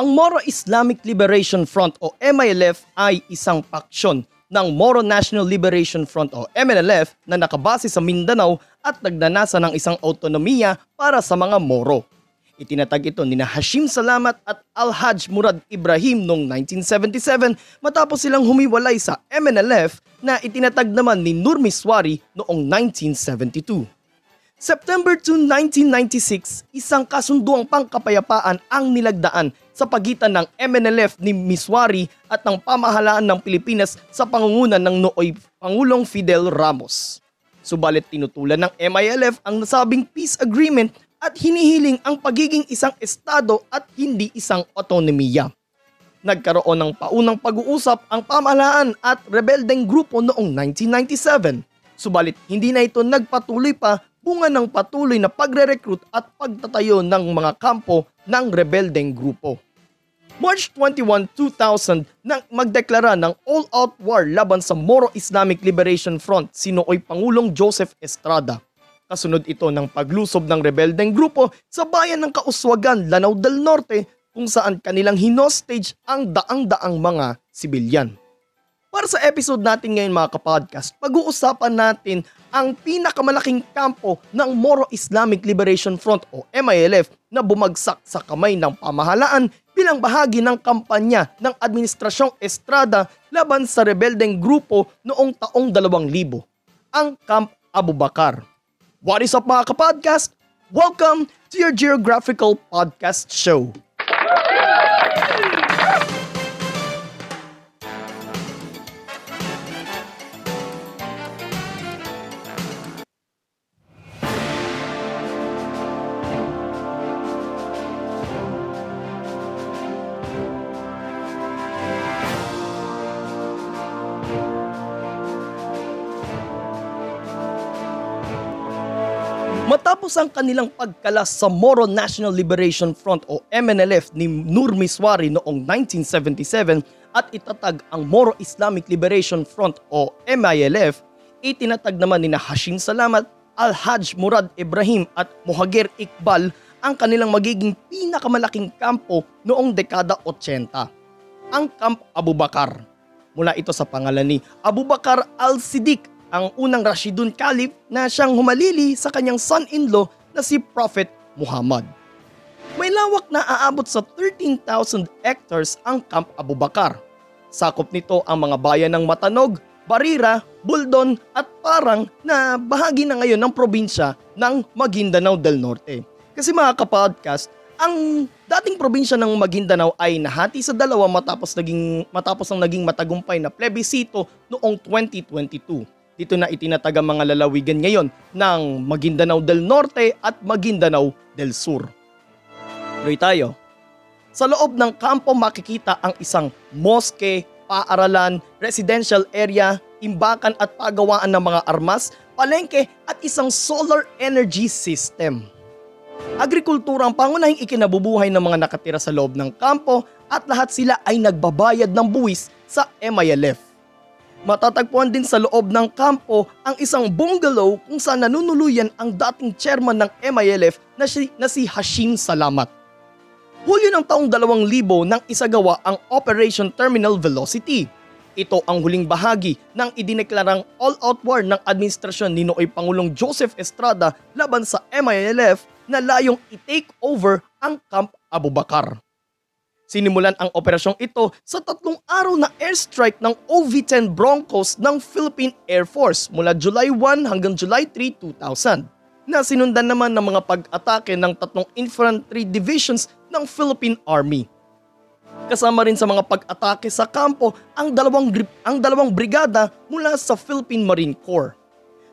Ang Moro Islamic Liberation Front o MILF ay isang paksyon ng Moro National Liberation Front o MNLF na nakabase sa Mindanao at nagnanasa ng isang autonomiya para sa mga Moro. Itinatag ito ni Hashim Salamat at Al-Hajj Murad Ibrahim noong 1977 matapos silang humiwalay sa MNLF na itinatag naman ni Nur Miswari noong 1972. September 2, 1996, isang kasunduang pangkapayapaan ang nilagdaan sa pagitan ng MNLF ni Miswari at ng pamahalaan ng Pilipinas sa pangunguna ng nooy Pangulong Fidel Ramos. Subalit tinutulan ng MILF ang nasabing peace agreement at hinihiling ang pagiging isang estado at hindi isang autonomiya. Nagkaroon ng paunang pag-uusap ang pamahalaan at rebeldeng grupo noong 1997. Subalit hindi na ito nagpatuloy pa bunga ng patuloy na pagre-recruit at pagtatayo ng mga kampo ng rebeldeng grupo. March 21, 2000 nang magdeklara ng all-out war laban sa Moro Islamic Liberation Front si nooy Pangulong Joseph Estrada. Kasunod ito ng paglusob ng rebeldeng grupo sa bayan ng Kauswagan, Lanao del Norte kung saan kanilang hinostage ang daang-daang mga sibilyan. Para sa episode natin ngayon mga kapodcast, pag-uusapan natin ang pinakamalaking kampo ng Moro Islamic Liberation Front o MILF na bumagsak sa kamay ng pamahalaan bilang bahagi ng kampanya ng Administrasyong Estrada laban sa rebeldeng grupo noong taong 2000, ang Camp Abu Bakar. What is up mga kapodcast? Welcome to your Geographical Podcast Show. Matapos ang kanilang pagkalas sa Moro National Liberation Front o MNLF ni Nur Miswari noong 1977 at itatag ang Moro Islamic Liberation Front o MILF, itinatag naman ni Hashim Salamat, Al-Hajj Murad Ibrahim at Muhagir Iqbal ang kanilang magiging pinakamalaking kampo noong dekada 80, ang Camp Abu Bakar. Mula ito sa pangalan ni Abu Bakar al-Siddiq ang unang Rashidun Caliph na siyang humalili sa kanyang son-in-law na si Prophet Muhammad. May lawak na aabot sa 13,000 hectares ang Camp Abu Bakar. Sakop nito ang mga bayan ng Matanog, Barira, Buldon at Parang na bahagi na ngayon ng probinsya ng Maguindanao del Norte. Kasi mga kapodcast, ang dating probinsya ng Maguindanao ay nahati sa dalawa matapos naging matapos ang naging matagumpay na plebisito noong 2022. Dito na itinatag ang mga lalawigan ngayon ng Maguindanao del Norte at Maguindanao del Sur. Tuloy tayo. Sa loob ng kampo makikita ang isang moske, paaralan, residential area, imbakan at pagawaan ng mga armas, palengke at isang solar energy system. Agrikultura ang pangunahing ikinabubuhay ng mga nakatira sa loob ng kampo at lahat sila ay nagbabayad ng buwis sa MILF. Matatagpuan din sa loob ng kampo ang isang bungalow kung saan nanunuluyan ang dating chairman ng MILF na si, na si Hashim Salamat. Hulyo ng taong 2000 nang isagawa ang Operation Terminal Velocity. Ito ang huling bahagi ng idineklarang all-out war ng administrasyon ni Nooy Pangulong Joseph Estrada laban sa MILF na layong i-take over ang Camp Abu Bakar. Sinimulan ang operasyong ito sa tatlong araw na airstrike ng OV-10 Broncos ng Philippine Air Force mula July 1 hanggang July 3, 2000 na sinundan naman ng mga pag-atake ng tatlong infantry divisions ng Philippine Army. Kasama rin sa mga pag-atake sa kampo ang dalawang, ang dalawang brigada mula sa Philippine Marine Corps.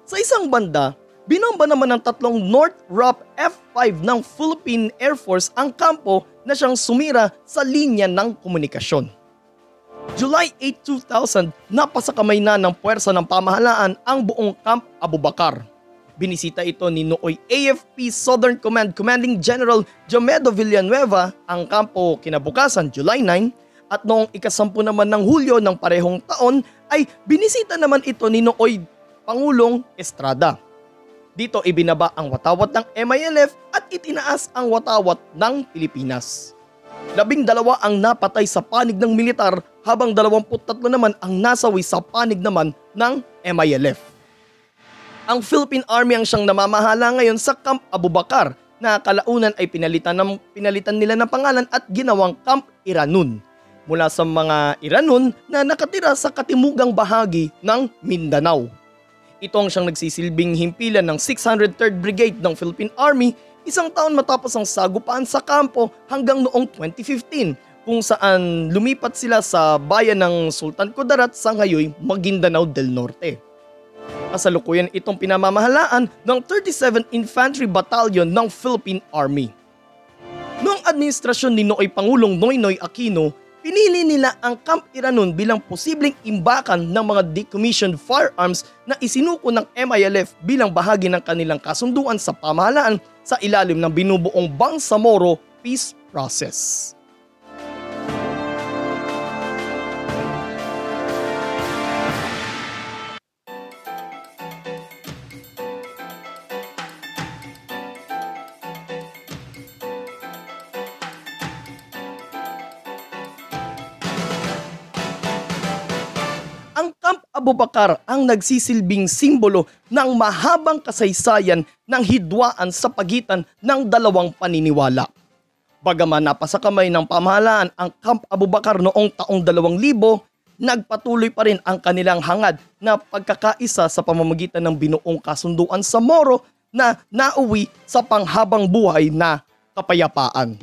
Sa isang banda, Binomba naman ng tatlong Northrop F-5 ng Philippine Air Force ang kampo na siyang sumira sa linya ng komunikasyon. July 8, 2000, napasakamay na ng puwersa ng pamahalaan ang buong Camp Abu Bakar. Binisita ito ni nooy AFP Southern Command Commanding General Jomedo Villanueva ang kampo kinabukasan July 9 at noong ikasampu naman ng Hulyo ng parehong taon ay binisita naman ito ni nooy Pangulong Estrada. Dito ibinaba ang watawat ng MILF at itinaas ang watawat ng Pilipinas. Labing dalawa ang napatay sa panig ng militar habang 23 naman ang nasawi sa panig naman ng MILF. Ang Philippine Army ang siyang namamahala ngayon sa Camp Abu Bakar na kalaunan ay pinalitan, ng, pinalitan nila ng pangalan at ginawang Camp Iranun mula sa mga Iranun na nakatira sa katimugang bahagi ng Mindanao. Ito ang siyang nagsisilbing himpilan ng 603rd Brigade ng Philippine Army isang taon matapos ang sagupaan sa kampo hanggang noong 2015 kung saan lumipat sila sa bayan ng Sultan Kudarat sa ngayoy Maguindanao del Norte. Kasalukuyan itong pinamamahalaan ng 37 Infantry Battalion ng Philippine Army. Noong administrasyon ni Nooy Pangulong Noynoy Aquino, pinili nila ang Camp Iranon bilang posibleng imbakan ng mga decommissioned firearms na isinuko ng MILF bilang bahagi ng kanilang kasunduan sa pamahalaan sa ilalim ng binubuong Bangsamoro Peace Process. Abubakar ang nagsisilbing simbolo ng mahabang kasaysayan ng hidwaan sa pagitan ng dalawang paniniwala. Bagaman napasa kamay ng pamahalaan ang Camp Abubakar noong taong 2000, nagpatuloy pa rin ang kanilang hangad na pagkakaisa sa pamamagitan ng binuong kasunduan sa Moro na nauwi sa panghabang buhay na kapayapaan.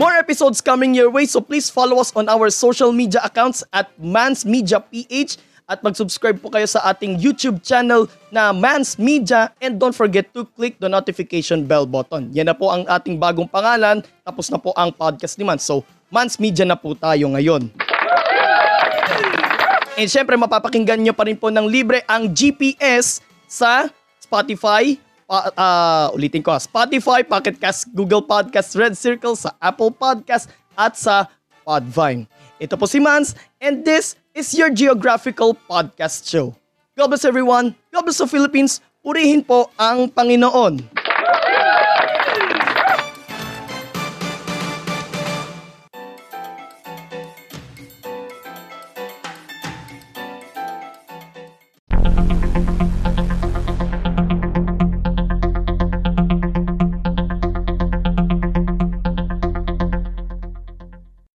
More episodes coming your way, so please follow us on our social media accounts at Mans Media PH at mag-subscribe po kayo sa ating YouTube channel na Mans Media and don't forget to click the notification bell button. Yan na po ang ating bagong pangalan, tapos na po ang podcast ni Mans. So, Mans Media na po tayo ngayon. And syempre, mapapakinggan nyo pa rin po ng libre ang GPS sa Spotify, pa- ah, ulitin ko, Spotify, Pocket Cast, Google Podcast, Red Circle, sa Apple Podcast, at sa Podvine. Ito po si Mans, and this is your Geographical Podcast Show. God bless everyone. God bless the Philippines. Purihin po ang Panginoon.